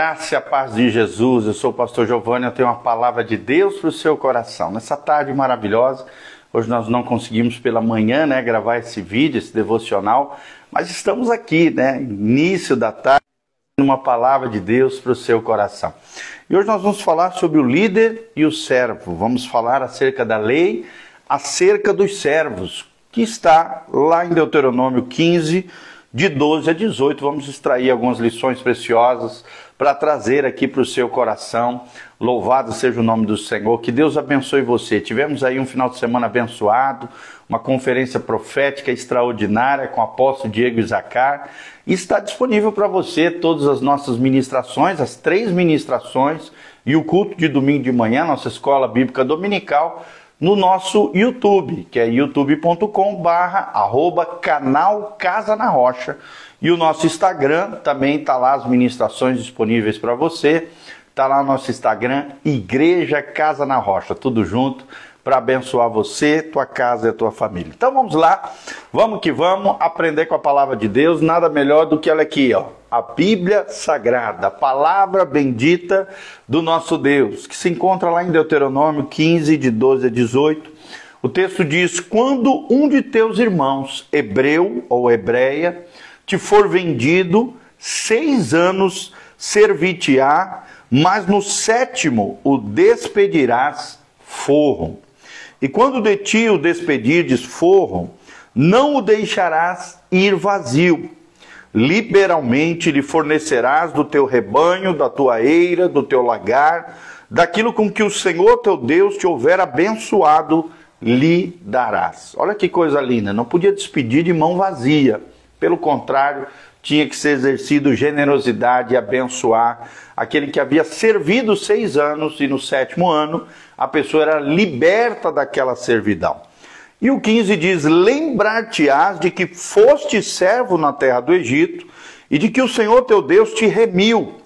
Graça e a paz de Jesus, eu sou o pastor Giovanni, eu tenho uma palavra de Deus para o seu coração. Nessa tarde maravilhosa, hoje nós não conseguimos pela manhã né, gravar esse vídeo, esse devocional, mas estamos aqui, né, início da tarde, uma palavra de Deus para o seu coração. E hoje nós vamos falar sobre o líder e o servo, vamos falar acerca da lei, acerca dos servos, que está lá em Deuteronômio 15, de 12 a 18. Vamos extrair algumas lições preciosas para trazer aqui para o seu coração. Louvado seja o nome do Senhor. Que Deus abençoe você. Tivemos aí um final de semana abençoado, uma conferência profética extraordinária com o apóstolo Diego Isacar. E está disponível para você todas as nossas ministrações, as três ministrações e o culto de domingo de manhã, nossa escola bíblica dominical no nosso YouTube, que é youtube.com barra arroba canal Casa na Rocha. E o nosso Instagram também está lá as ministrações disponíveis para você. Está lá o nosso Instagram, Igreja Casa na Rocha, tudo junto para abençoar você, tua casa e tua família. Então vamos lá, vamos que vamos aprender com a palavra de Deus. Nada melhor do que ela aqui, ó a Bíblia Sagrada, a palavra bendita do nosso Deus, que se encontra lá em Deuteronômio 15, de 12 a 18. O texto diz: Quando um de teus irmãos, hebreu ou hebreia, te for vendido, seis anos servir-te-á, mas no sétimo o despedirás forro. E quando de ti o despedirdes forro, não o deixarás ir vazio liberalmente lhe fornecerás do teu rebanho, da tua eira, do teu lagar, daquilo com que o Senhor teu Deus te houver abençoado, lhe darás. Olha que coisa linda, não podia despedir de mão vazia. Pelo contrário, tinha que ser exercido generosidade e abençoar aquele que havia servido seis anos e no sétimo ano a pessoa era liberta daquela servidão. E o 15 diz: Lembrar-te-ás de que foste servo na terra do Egito e de que o Senhor teu Deus te remiu,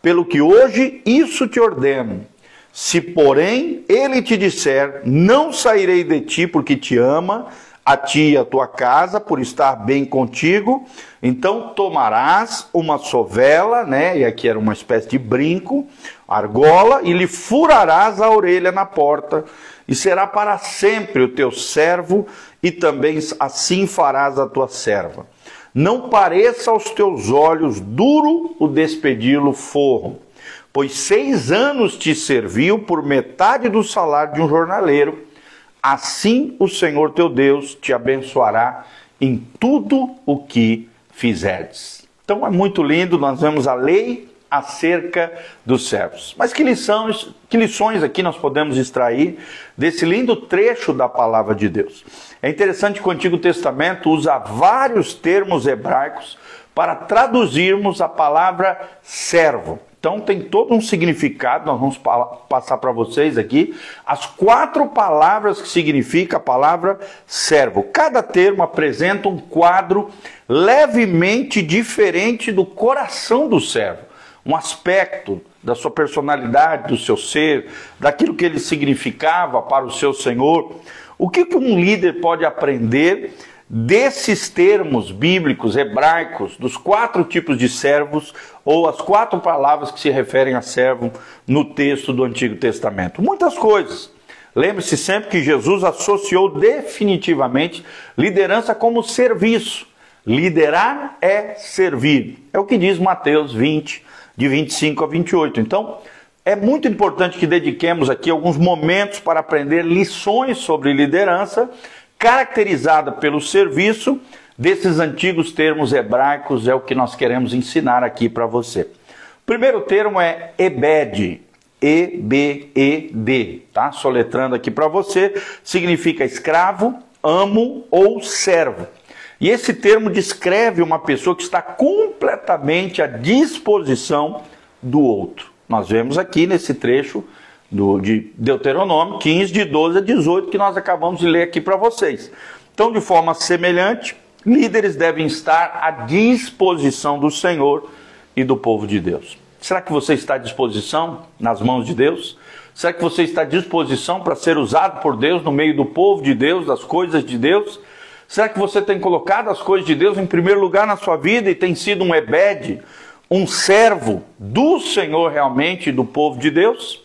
pelo que hoje isso te ordeno. Se, porém, ele te disser: Não sairei de ti porque te ama, a ti a tua casa, por estar bem contigo, então tomarás uma sovela, né? E aqui era uma espécie de brinco, argola, e lhe furarás a orelha na porta e será para sempre o teu servo, e também assim farás a tua serva. Não pareça aos teus olhos duro o despedi-lo forro, pois seis anos te serviu por metade do salário de um jornaleiro. Assim o Senhor teu Deus te abençoará em tudo o que fizerdes. Então é muito lindo, nós vemos a lei acerca dos servos. Mas que lições, que lições aqui nós podemos extrair desse lindo trecho da palavra de Deus? É interessante que o Antigo Testamento usa vários termos hebraicos para traduzirmos a palavra servo. Então tem todo um significado, nós vamos passar para vocês aqui as quatro palavras que significa a palavra servo. Cada termo apresenta um quadro levemente diferente do coração do servo um aspecto da sua personalidade, do seu ser, daquilo que ele significava para o seu Senhor. O que um líder pode aprender desses termos bíblicos, hebraicos, dos quatro tipos de servos, ou as quatro palavras que se referem a servo no texto do Antigo Testamento? Muitas coisas. Lembre-se sempre que Jesus associou definitivamente liderança como serviço. Liderar é servir. É o que diz Mateus 20, de 25 a 28. Então, é muito importante que dediquemos aqui alguns momentos para aprender lições sobre liderança, caracterizada pelo serviço desses antigos termos hebraicos, é o que nós queremos ensinar aqui para você. O primeiro termo é Ebed, E-B-E-D, tá? Soletrando aqui para você, significa escravo, amo ou servo. E esse termo descreve uma pessoa que está completamente à disposição do outro. Nós vemos aqui nesse trecho do, de Deuteronômio 15, de 12 a 18, que nós acabamos de ler aqui para vocês. Então, de forma semelhante, líderes devem estar à disposição do Senhor e do povo de Deus. Será que você está à disposição nas mãos de Deus? Será que você está à disposição para ser usado por Deus no meio do povo de Deus, das coisas de Deus? Será que você tem colocado as coisas de Deus em primeiro lugar na sua vida e tem sido um ebed, um servo do Senhor realmente, do povo de Deus?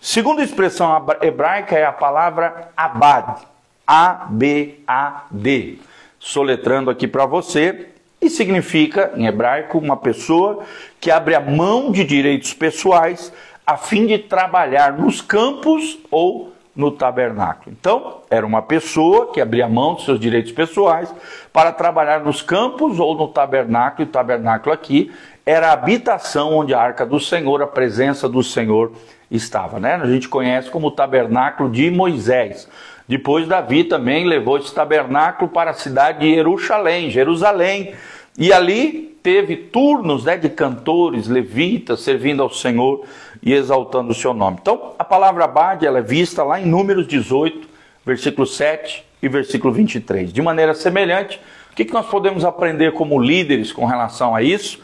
Segunda expressão hebraica é a palavra abad, A-B-A-D. Soletrando aqui para você, e significa, em hebraico, uma pessoa que abre a mão de direitos pessoais a fim de trabalhar nos campos ou no tabernáculo. Então, era uma pessoa que abria mão dos seus direitos pessoais para trabalhar nos campos ou no tabernáculo, e o tabernáculo aqui era a habitação onde a arca do Senhor, a presença do Senhor estava, né? A gente conhece como o tabernáculo de Moisés. Depois Davi também levou esse tabernáculo para a cidade de Jerusalém, Jerusalém, e ali teve turnos né, de cantores, levitas, servindo ao Senhor e exaltando o seu nome. Então, a palavra Abade ela é vista lá em Números 18, versículo 7 e versículo 23. De maneira semelhante, o que nós podemos aprender como líderes com relação a isso?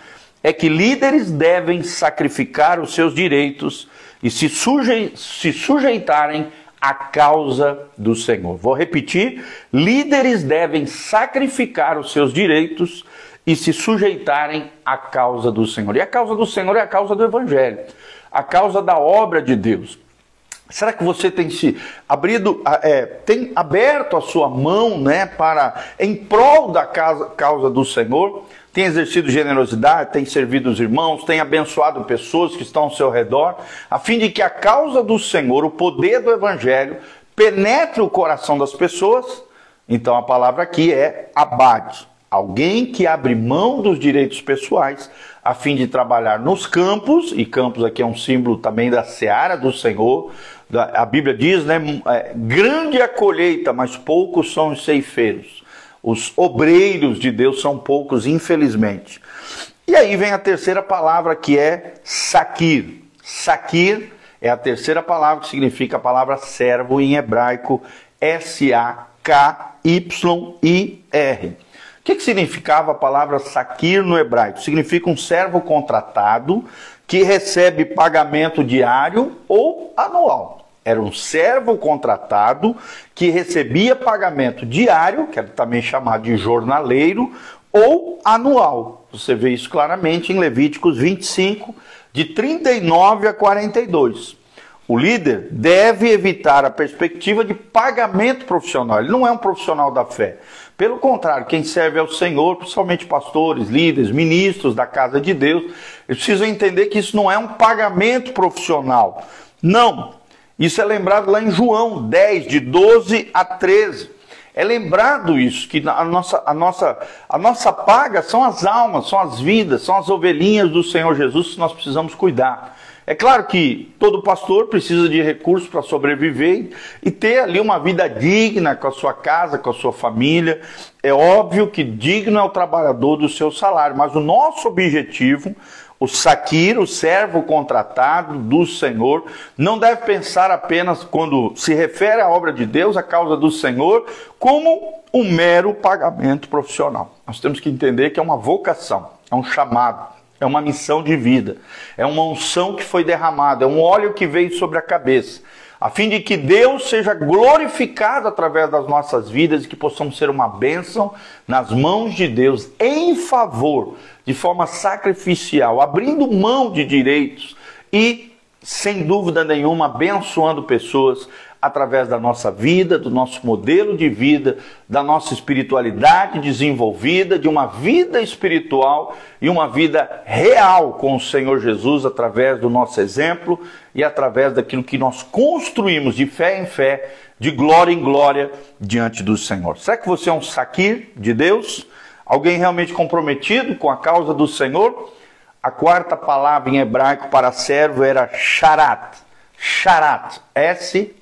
É que líderes devem sacrificar os seus direitos e se, suje se sujeitarem à causa do Senhor. Vou repetir: líderes devem sacrificar os seus direitos e se sujeitarem à causa do Senhor. E a causa do Senhor é a causa do Evangelho, a causa da obra de Deus. Será que você tem se abrido, é, tem aberto a sua mão, né, para em prol da causa, causa do Senhor? Tem exercido generosidade, tem servido os irmãos, tem abençoado pessoas que estão ao seu redor, a fim de que a causa do Senhor, o poder do Evangelho, penetre o coração das pessoas? Então a palavra aqui é abade. Alguém que abre mão dos direitos pessoais a fim de trabalhar nos campos, e campos aqui é um símbolo também da seara do Senhor. A Bíblia diz, né? É, grande a colheita, mas poucos são os ceifeiros. Os obreiros de Deus são poucos, infelizmente. E aí vem a terceira palavra que é saquir. Saquir é a terceira palavra que significa a palavra servo em hebraico S-A-K-Y-I-R que, que significava a palavra saquir no hebraico? Significa um servo contratado que recebe pagamento diário ou anual. Era um servo contratado que recebia pagamento diário, que era também chamado de jornaleiro, ou anual. Você vê isso claramente em Levíticos 25, de 39 a 42. O líder deve evitar a perspectiva de pagamento profissional. Ele não é um profissional da fé. Pelo contrário, quem serve ao Senhor, principalmente pastores, líderes, ministros da casa de Deus, eles precisam entender que isso não é um pagamento profissional. Não. Isso é lembrado lá em João 10, de 12 a 13. É lembrado isso, que a nossa, a, nossa, a nossa paga são as almas, são as vidas, são as ovelhinhas do Senhor Jesus que nós precisamos cuidar. É claro que todo pastor precisa de recursos para sobreviver e ter ali uma vida digna com a sua casa, com a sua família. É óbvio que digno é o trabalhador do seu salário, mas o nosso objetivo, o saquir, o servo contratado do Senhor, não deve pensar apenas quando se refere à obra de Deus, à causa do Senhor, como um mero pagamento profissional. Nós temos que entender que é uma vocação, é um chamado é uma missão de vida, é uma unção que foi derramada, é um óleo que veio sobre a cabeça, a fim de que Deus seja glorificado através das nossas vidas e que possamos ser uma bênção nas mãos de Deus em favor, de forma sacrificial, abrindo mão de direitos e, sem dúvida nenhuma, abençoando pessoas através da nossa vida, do nosso modelo de vida, da nossa espiritualidade desenvolvida, de uma vida espiritual e uma vida real com o Senhor Jesus através do nosso exemplo e através daquilo que nós construímos de fé em fé, de glória em glória diante do Senhor. Será que você é um saquir de Deus? Alguém realmente comprometido com a causa do Senhor? A quarta palavra em hebraico para servo era charat Charat, S-H-A-R-A-T-H,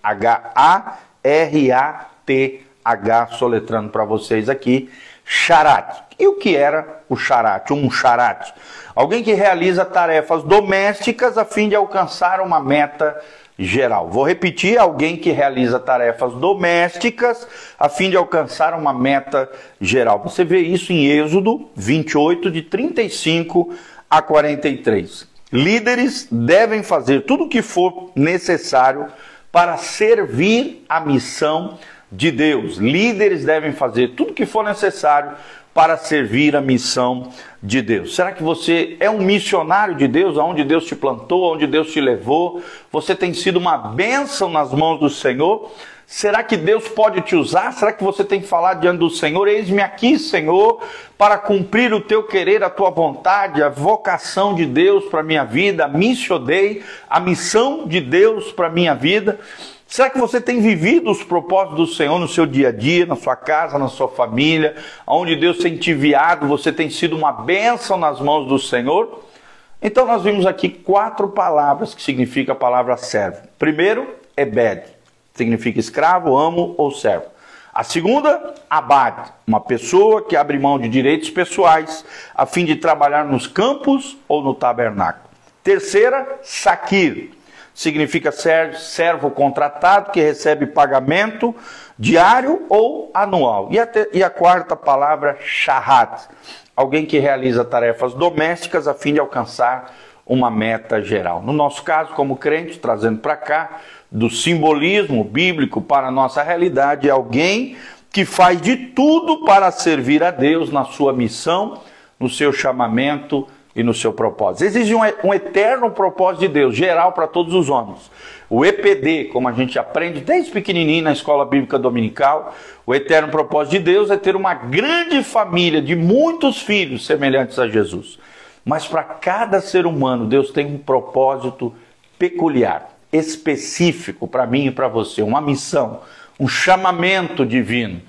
soletrando para vocês aqui, Charat. E o que era o Charat? Um Charat? Alguém que realiza tarefas domésticas a fim de alcançar uma meta geral. Vou repetir: alguém que realiza tarefas domésticas a fim de alcançar uma meta geral. Você vê isso em Êxodo 28, de 35 a 43. Líderes devem fazer tudo o que for necessário para servir a missão de Deus. Líderes devem fazer tudo o que for necessário para servir a missão de Deus? Será que você é um missionário de Deus, aonde Deus te plantou, aonde Deus te levou? Você tem sido uma bênção nas mãos do Senhor? Será que Deus pode te usar? Será que você tem que falar diante do Senhor? Eis-me aqui, Senhor, para cumprir o teu querer, a tua vontade, a vocação de Deus para a minha vida, a missio dei, a missão de Deus para a minha vida. Será que você tem vivido os propósitos do Senhor no seu dia a dia, na sua casa, na sua família, onde Deus tem te enviado, você tem sido uma bênção nas mãos do Senhor? Então nós vimos aqui quatro palavras que significam a palavra servo. Primeiro, Ebed significa escravo, amo ou servo. A segunda, abade, uma pessoa que abre mão de direitos pessoais a fim de trabalhar nos campos ou no tabernáculo. Terceira, saquir, significa servo contratado que recebe pagamento diário ou anual. E a, e a quarta palavra, shahat, alguém que realiza tarefas domésticas a fim de alcançar uma meta geral. No nosso caso, como crente, trazendo para cá, do simbolismo bíblico para a nossa realidade, é alguém que faz de tudo para servir a Deus na sua missão, no seu chamamento e no seu propósito. Existe um, um eterno propósito de Deus, geral para todos os homens. O EPD, como a gente aprende desde pequenininho na escola bíblica dominical, o eterno propósito de Deus é ter uma grande família de muitos filhos semelhantes a Jesus. Mas para cada ser humano, Deus tem um propósito peculiar específico para mim e para você, uma missão, um chamamento divino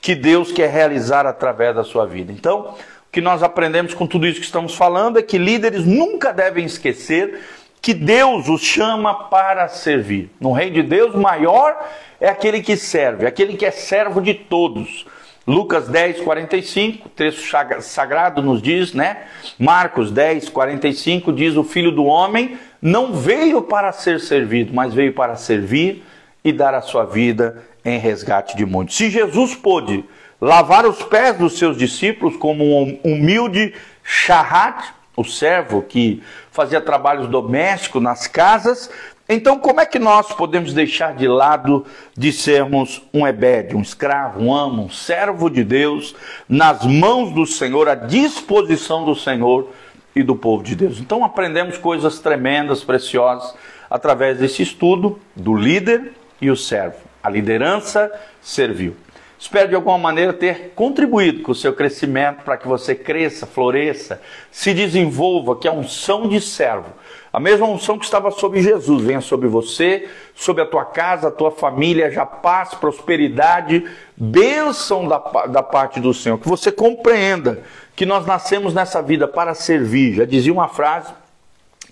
que Deus quer realizar através da sua vida. Então, o que nós aprendemos com tudo isso que estamos falando é que líderes nunca devem esquecer que Deus os chama para servir. No reino de Deus, maior é aquele que serve, aquele que é servo de todos. Lucas 10, 45, texto sagrado nos diz, né? Marcos 10, 45 diz: O filho do homem não veio para ser servido, mas veio para servir e dar a sua vida em resgate de muitos. Se Jesus pôde lavar os pés dos seus discípulos como um humilde charrat, o servo que fazia trabalhos domésticos nas casas, então, como é que nós podemos deixar de lado de sermos um ebed, um escravo, um amo, um servo de Deus, nas mãos do Senhor, à disposição do Senhor e do povo de Deus? Então, aprendemos coisas tremendas, preciosas, através desse estudo do líder e o servo. A liderança serviu. Espero de alguma maneira ter contribuído com o seu crescimento para que você cresça, floresça, se desenvolva, que é a unção de servo a mesma unção que estava sobre Jesus venha sobre você, sobre a tua casa, a tua família, já paz, prosperidade, bênção da, da parte do Senhor. Que você compreenda que nós nascemos nessa vida para servir. Já dizia uma frase: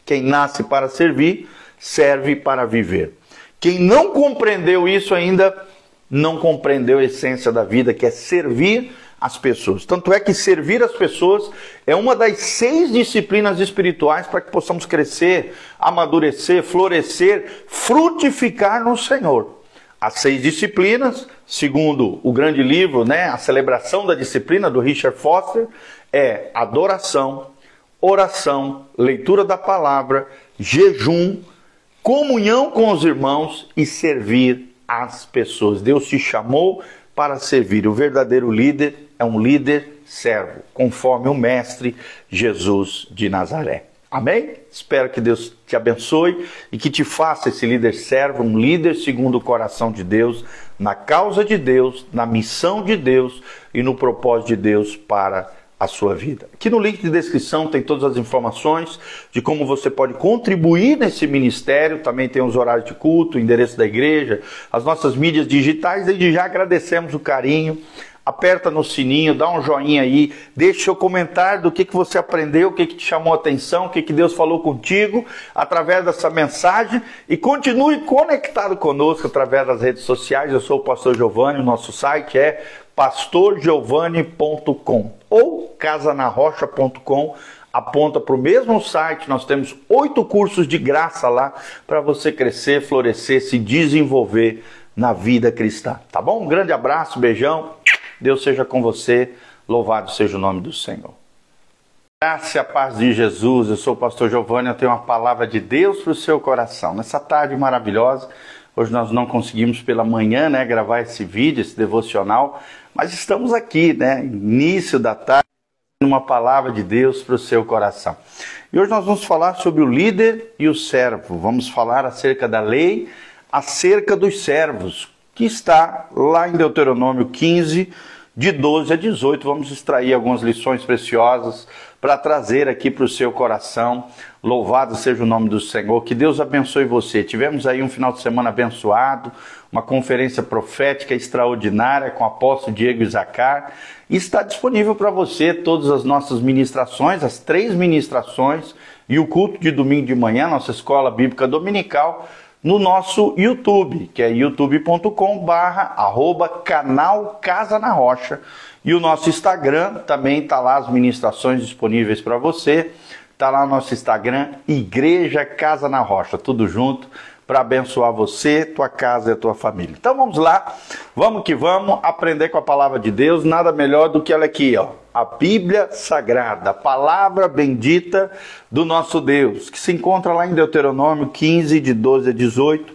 quem nasce para servir, serve para viver. Quem não compreendeu isso ainda, não compreendeu a essência da vida, que é servir as pessoas. Tanto é que servir as pessoas é uma das seis disciplinas espirituais para que possamos crescer, amadurecer, florescer, frutificar no Senhor. As seis disciplinas, segundo o grande livro, né, a celebração da disciplina do Richard Foster, é adoração, oração, leitura da palavra, jejum, comunhão com os irmãos e servir as pessoas. Deus te chamou para servir. O verdadeiro líder é um líder servo, conforme o Mestre Jesus de Nazaré. Amém? Espero que Deus te abençoe e que te faça esse líder servo, um líder segundo o coração de Deus, na causa de Deus, na missão de Deus e no propósito de Deus para a sua vida. Aqui no link de descrição tem todas as informações de como você pode contribuir nesse ministério. Também tem os horários de culto, o endereço da igreja, as nossas mídias digitais. Desde já agradecemos o carinho aperta no sininho, dá um joinha aí, deixa seu comentário do que, que você aprendeu, o que, que te chamou a atenção, o que, que Deus falou contigo através dessa mensagem e continue conectado conosco através das redes sociais. Eu sou o Pastor Giovanni, o nosso site é pastorgiovanni.com ou casanarrocha.com aponta para o mesmo site. Nós temos oito cursos de graça lá para você crescer, florescer, se desenvolver na vida cristã. Tá bom? Um grande abraço, beijão. Deus seja com você, louvado seja o nome do Senhor. Graça e a paz de Jesus, eu sou o pastor Giovanni, eu tenho uma palavra de Deus para o seu coração. Nessa tarde maravilhosa, Hoje nós não conseguimos pela manhã, né, gravar esse vídeo, esse devocional, mas estamos aqui, né, início da tarde, uma palavra de Deus para o seu coração. E hoje nós vamos falar sobre o líder e o servo. Vamos falar acerca da lei, acerca dos servos, que está lá em Deuteronômio 15, de 12 a 18. Vamos extrair algumas lições preciosas para trazer aqui para o seu coração. Louvado seja o nome do Senhor. Que Deus abençoe você. Tivemos aí um final de semana abençoado, uma conferência profética extraordinária com o apóstolo Diego Isacar. Está disponível para você todas as nossas ministrações, as três ministrações e o culto de domingo de manhã, nossa escola bíblica dominical no nosso YouTube, que é youtube.com barra arroba canal Casa na Rocha. E o nosso Instagram também está lá as ministrações disponíveis para você. Está lá o nosso Instagram, Igreja Casa na Rocha, tudo junto para abençoar você, tua casa e a tua família. Então vamos lá, vamos que vamos aprender com a palavra de Deus. Nada melhor do que ela aqui, ó, a Bíblia Sagrada, a palavra bendita do nosso Deus, que se encontra lá em Deuteronômio 15, de 12 a 18.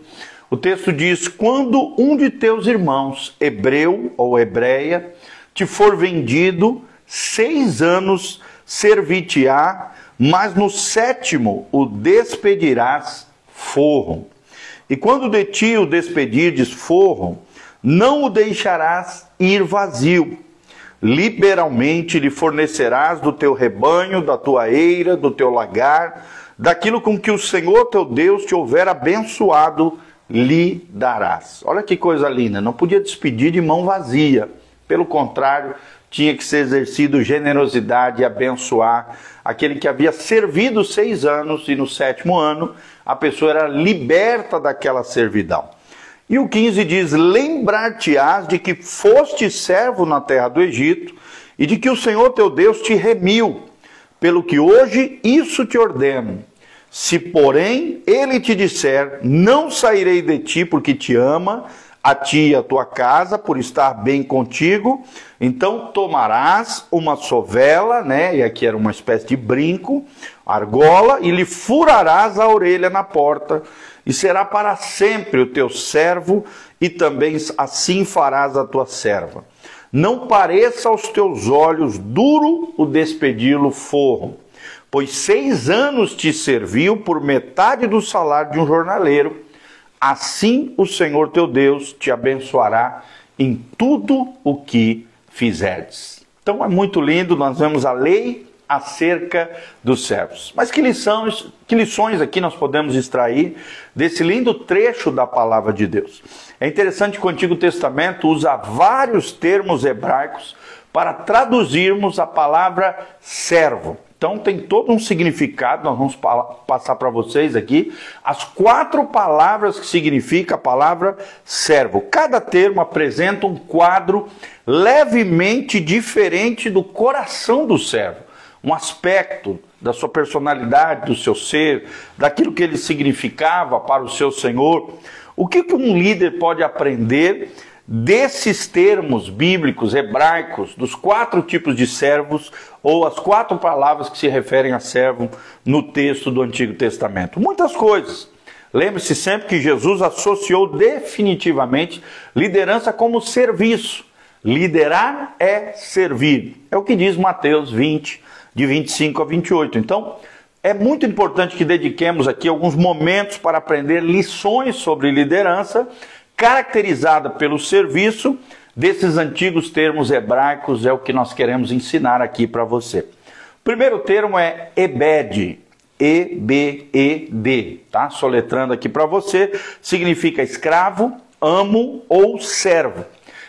O texto diz: Quando um de teus irmãos, hebreu ou hebreia, te for vendido, seis anos servir-te-á, mas no sétimo o despedirás forro. E quando de ti o despedirdes forro, não o deixarás ir vazio. Liberalmente lhe fornecerás do teu rebanho, da tua eira, do teu lagar, daquilo com que o Senhor teu Deus te houver abençoado, lhe darás. Olha que coisa linda, não podia despedir de mão vazia. Pelo contrário, tinha que ser exercido generosidade e abençoar aquele que havia servido seis anos e no sétimo ano a pessoa era liberta daquela servidão. E o 15 diz: Lembrar-te-ás de que foste servo na terra do Egito e de que o Senhor teu Deus te remiu, pelo que hoje isso te ordeno. Se, porém, ele te disser: Não sairei de ti porque te ama, a ti e a tua casa, por estar bem contigo, então tomarás uma sovela, né? E aqui era uma espécie de brinco, argola, e lhe furarás a orelha na porta, e será para sempre o teu servo, e também assim farás a tua serva. Não pareça aos teus olhos duro o despedi-lo forro, pois seis anos te serviu por metade do salário de um jornaleiro assim o Senhor teu Deus te abençoará em tudo o que fizerdes. Então é muito lindo, nós vemos a lei acerca dos servos. Mas que lições, que lições aqui nós podemos extrair desse lindo trecho da palavra de Deus? É interessante que o Antigo Testamento usa vários termos hebraicos para traduzirmos a palavra servo. Então tem todo um significado, nós vamos passar para vocês aqui as quatro palavras que significa a palavra servo. Cada termo apresenta um quadro levemente diferente do coração do servo, um aspecto da sua personalidade, do seu ser, daquilo que ele significava para o seu Senhor. O que um líder pode aprender desses termos bíblicos hebraicos, dos quatro tipos de servos, ou as quatro palavras que se referem a servo no texto do Antigo Testamento. Muitas coisas. Lembre-se sempre que Jesus associou definitivamente liderança como serviço. Liderar é servir. É o que diz Mateus 20, de 25 a 28. Então, é muito importante que dediquemos aqui alguns momentos para aprender lições sobre liderança caracterizada pelo serviço desses antigos termos hebraicos, é o que nós queremos ensinar aqui para você. O primeiro termo é Ebed, E-B-E-D, tá? Soletrando aqui para você, significa escravo, amo ou servo.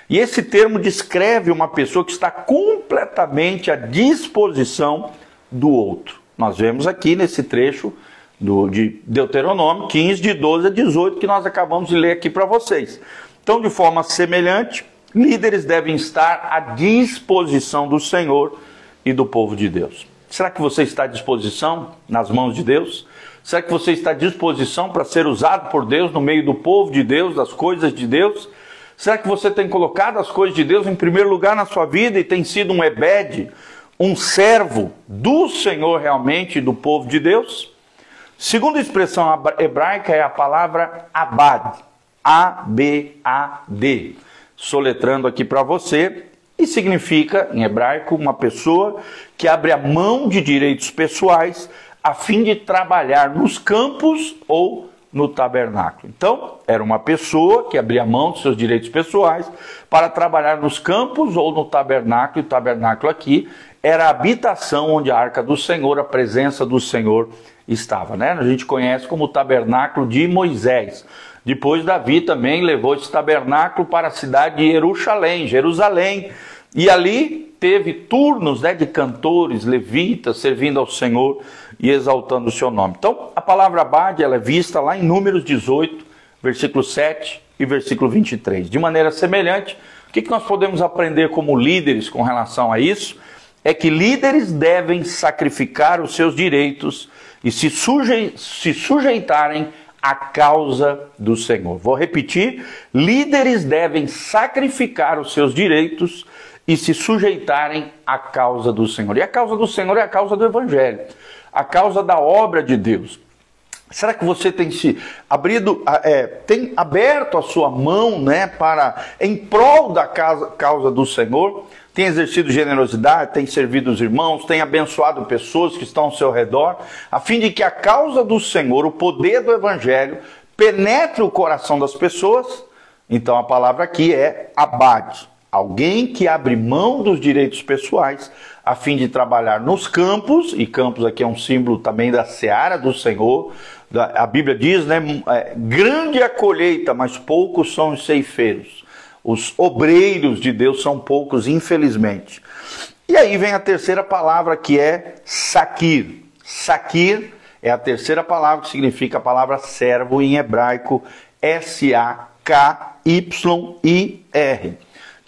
E esse termo descreve uma pessoa que está completamente à disposição do outro. Nós vemos aqui nesse trecho do, de Deuteronômio 15, de 12 a 18, que nós acabamos de ler aqui para vocês. Então, de forma semelhante, líderes devem estar à disposição do Senhor e do povo de Deus. Será que você está à disposição nas mãos de Deus? Será que você está à disposição para ser usado por Deus no meio do povo de Deus, das coisas de Deus? Será que você tem colocado as coisas de Deus em primeiro lugar na sua vida e tem sido um ebed, um servo do Senhor realmente do povo de Deus? Segunda expressão hebraica é a palavra abad. A-B-A-D. Soletrando aqui para você, e significa, em hebraico, uma pessoa que abre a mão de direitos pessoais a fim de trabalhar nos campos ou no tabernáculo. Então, era uma pessoa que abria mão dos seus direitos pessoais para trabalhar nos campos ou no tabernáculo, e o tabernáculo aqui era a habitação onde a arca do Senhor, a presença do Senhor estava, né? A gente conhece como o tabernáculo de Moisés. Depois Davi também levou esse tabernáculo para a cidade de Jerusalém, Jerusalém, e ali teve turnos né, de cantores, levitas, servindo ao Senhor e exaltando o seu nome. Então, a palavra Abade ela é vista lá em Números 18, versículo 7 e versículo 23. De maneira semelhante, o que nós podemos aprender como líderes com relação a isso? É que líderes devem sacrificar os seus direitos e se, suje se sujeitarem à causa do Senhor. Vou repetir: líderes devem sacrificar os seus direitos e se sujeitarem à causa do Senhor. E a causa do Senhor é a causa do Evangelho, a causa da obra de Deus. Será que você tem se abrido, é, tem aberto a sua mão, né, para em prol da causa, causa do Senhor? Tem exercido generosidade, tem servido os irmãos, tem abençoado pessoas que estão ao seu redor, a fim de que a causa do Senhor, o poder do Evangelho, penetre o coração das pessoas? Então a palavra aqui é abade. Alguém que abre mão dos direitos pessoais a fim de trabalhar nos campos, e campos aqui é um símbolo também da seara do Senhor. A Bíblia diz, né? É, grande a colheita, mas poucos são os ceifeiros. Os obreiros de Deus são poucos, infelizmente. E aí vem a terceira palavra que é saquir. Saquir é a terceira palavra que significa a palavra servo em hebraico S-A-K-Y-I-R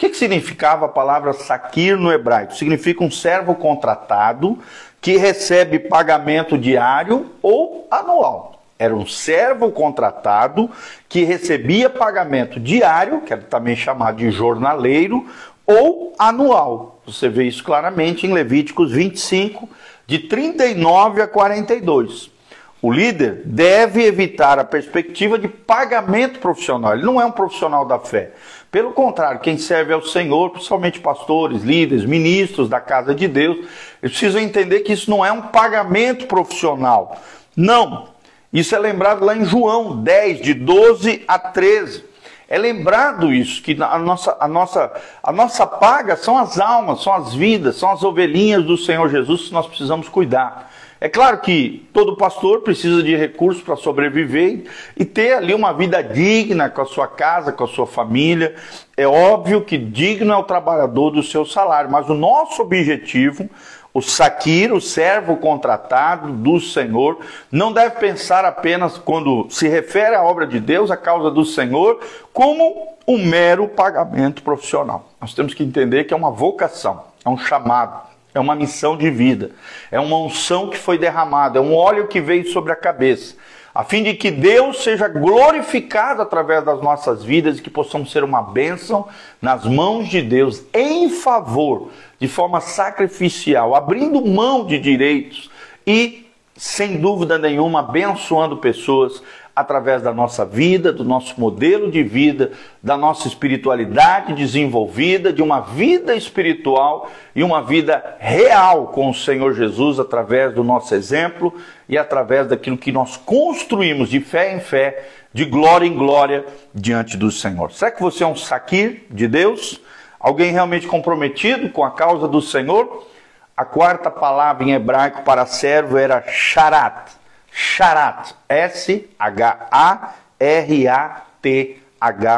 que, que significava a palavra saquir no hebraico? Significa um servo contratado que recebe pagamento diário ou anual. Era um servo contratado que recebia pagamento diário, que era também chamado de jornaleiro, ou anual. Você vê isso claramente em Levíticos 25, de 39 a 42. O líder deve evitar a perspectiva de pagamento profissional. Ele não é um profissional da fé. Pelo contrário, quem serve ao Senhor, principalmente pastores, líderes, ministros da casa de Deus, eles precisam entender que isso não é um pagamento profissional. Não. Isso é lembrado lá em João 10, de 12 a 13. É lembrado isso, que a nossa, a, nossa, a nossa paga são as almas, são as vidas, são as ovelhinhas do Senhor Jesus que nós precisamos cuidar. É claro que todo pastor precisa de recursos para sobreviver e ter ali uma vida digna com a sua casa, com a sua família. É óbvio que digno é o trabalhador do seu salário, mas o nosso objetivo, o saquir, o servo contratado do Senhor, não deve pensar apenas quando se refere à obra de Deus, à causa do Senhor, como um mero pagamento profissional. Nós temos que entender que é uma vocação, é um chamado é uma missão de vida, é uma unção que foi derramada, é um óleo que veio sobre a cabeça, a fim de que Deus seja glorificado através das nossas vidas e que possamos ser uma bênção nas mãos de Deus em favor, de forma sacrificial, abrindo mão de direitos e, sem dúvida nenhuma, abençoando pessoas através da nossa vida, do nosso modelo de vida, da nossa espiritualidade desenvolvida, de uma vida espiritual e uma vida real com o Senhor Jesus através do nosso exemplo e através daquilo que nós construímos de fé em fé, de glória em glória diante do Senhor. Será que você é um saquir de Deus? Alguém realmente comprometido com a causa do Senhor? A quarta palavra em hebraico para servo era charat Charat, S-H-A-R-A-T-H,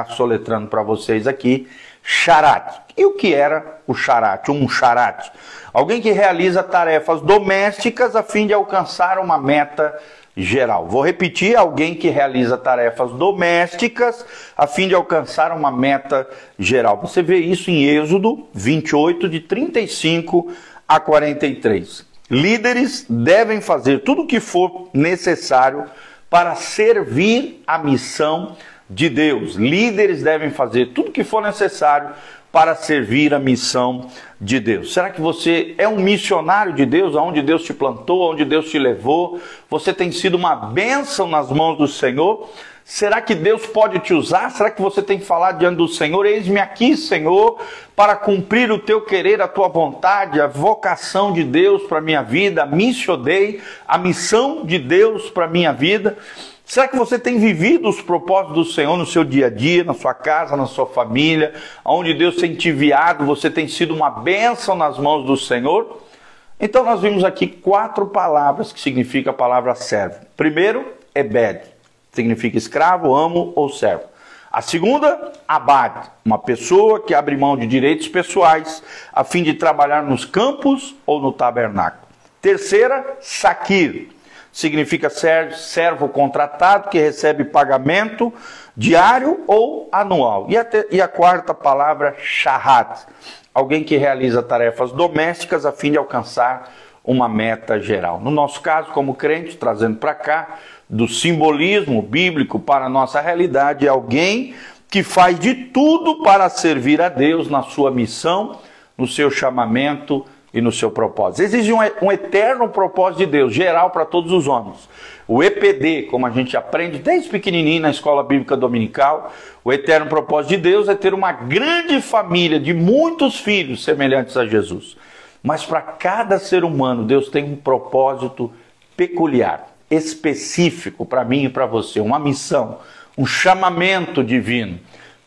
soletrando para vocês aqui, Charat. E o que era o Charat? Um Charat? Alguém que realiza tarefas domésticas a fim de alcançar uma meta geral. Vou repetir: alguém que realiza tarefas domésticas a fim de alcançar uma meta geral. Você vê isso em Êxodo 28, de 35 a 43. Líderes devem fazer tudo o que for necessário para servir a missão de Deus. Líderes devem fazer tudo o que for necessário para servir a missão de Deus. Será que você é um missionário de Deus, aonde Deus te plantou, aonde Deus te levou? Você tem sido uma bênção nas mãos do Senhor? Será que Deus pode te usar? Será que você tem que falar diante do Senhor? Eis-me aqui, Senhor, para cumprir o teu querer, a tua vontade, a vocação de Deus para a minha vida, a missio dei, a missão de Deus para a minha vida. Será que você tem vivido os propósitos do Senhor no seu dia a dia, na sua casa, na sua família, onde Deus tem te enviado, você tem sido uma bênção nas mãos do Senhor? Então nós vimos aqui quatro palavras que significam a palavra servo. Primeiro, Ebed significa escravo, amo ou servo. A segunda, abade, uma pessoa que abre mão de direitos pessoais a fim de trabalhar nos campos ou no tabernáculo. Terceira, saquir, significa servo contratado que recebe pagamento diário ou anual. E a, e a quarta palavra, shahat, alguém que realiza tarefas domésticas a fim de alcançar uma meta geral. No nosso caso, como crente, trazendo para cá, do simbolismo bíblico para a nossa realidade, é alguém que faz de tudo para servir a Deus na sua missão, no seu chamamento e no seu propósito. Existe um, um eterno propósito de Deus, geral para todos os homens. O EPD, como a gente aprende desde pequenininho na escola bíblica dominical, o eterno propósito de Deus é ter uma grande família de muitos filhos semelhantes a Jesus. Mas para cada ser humano, Deus tem um propósito peculiar, específico para mim e para você, uma missão, um chamamento divino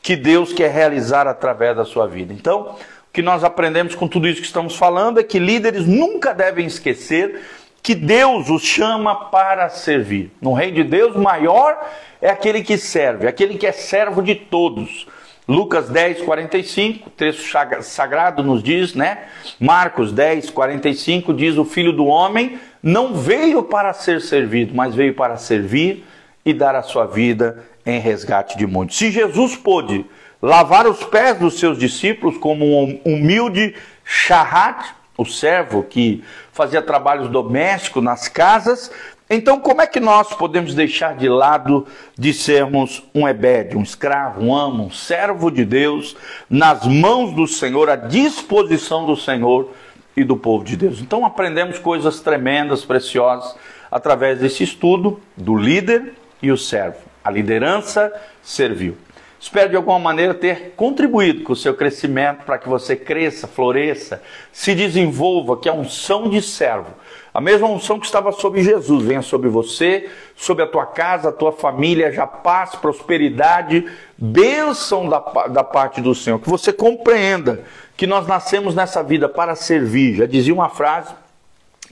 que Deus quer realizar através da sua vida. Então, o que nós aprendemos com tudo isso que estamos falando é que líderes nunca devem esquecer que Deus os chama para servir. No reino de Deus, maior é aquele que serve, aquele que é servo de todos. Lucas 10, 45, texto sagrado nos diz, né? Marcos 10, 45 diz: O filho do homem não veio para ser servido, mas veio para servir e dar a sua vida em resgate de muitos. Se Jesus pôde lavar os pés dos seus discípulos como um humilde charrat, o servo que fazia trabalhos domésticos nas casas, então, como é que nós podemos deixar de lado de sermos um ebed, um escravo, um amo, um servo de Deus, nas mãos do Senhor, à disposição do Senhor e do povo de Deus? Então, aprendemos coisas tremendas, preciosas, através desse estudo do líder e o servo. A liderança serviu. Espero de alguma maneira ter contribuído com o seu crescimento para que você cresça, floresça, se desenvolva, que é a unção de servo a mesma unção que estava sobre Jesus venha sobre você, sobre a tua casa, a tua família, já paz, prosperidade, bênção da, da parte do Senhor. Que você compreenda que nós nascemos nessa vida para servir. Já dizia uma frase: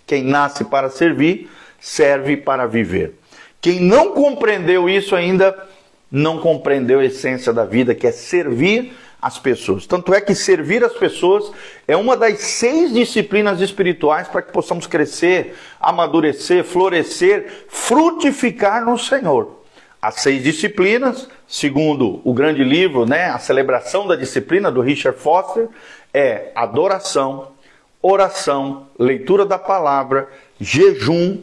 quem nasce para servir, serve para viver. Quem não compreendeu isso ainda, não compreendeu a essência da vida, que é servir as pessoas. Tanto é que servir as pessoas é uma das seis disciplinas espirituais para que possamos crescer, amadurecer, florescer, frutificar no Senhor. As seis disciplinas, segundo o grande livro, né, a celebração da disciplina do Richard Foster, é adoração, oração, leitura da palavra, jejum,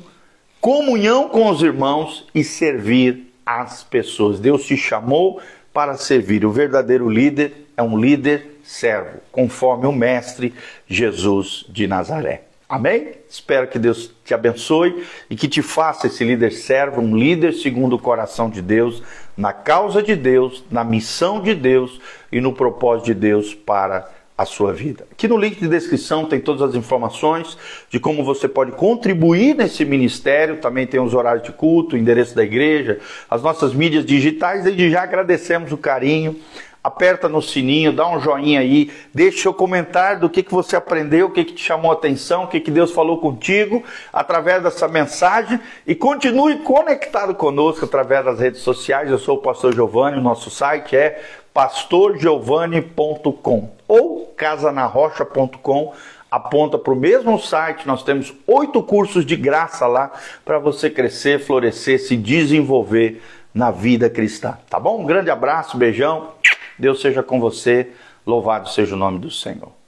comunhão com os irmãos e servir as pessoas. Deus te chamou para servir. O verdadeiro líder é um líder servo, conforme o Mestre Jesus de Nazaré. Amém? Espero que Deus te abençoe e que te faça esse líder servo, um líder segundo o coração de Deus, na causa de Deus, na missão de Deus e no propósito de Deus para a sua vida. Aqui no link de descrição tem todas as informações de como você pode contribuir nesse ministério. Também tem os horários de culto, o endereço da igreja, as nossas mídias digitais. Desde já agradecemos o carinho, aperta no sininho, dá um joinha aí, deixa seu comentário do que, que você aprendeu, o que, que te chamou a atenção, o que, que Deus falou contigo através dessa mensagem e continue conectado conosco através das redes sociais. Eu sou o pastor Giovanni, o nosso site é pastorgiovanni.com ou casanarrocha.com aponta para o mesmo site. Nós temos oito cursos de graça lá para você crescer, florescer, se desenvolver na vida cristã. Tá bom? Um grande abraço, beijão. Deus seja com você. Louvado seja o nome do Senhor.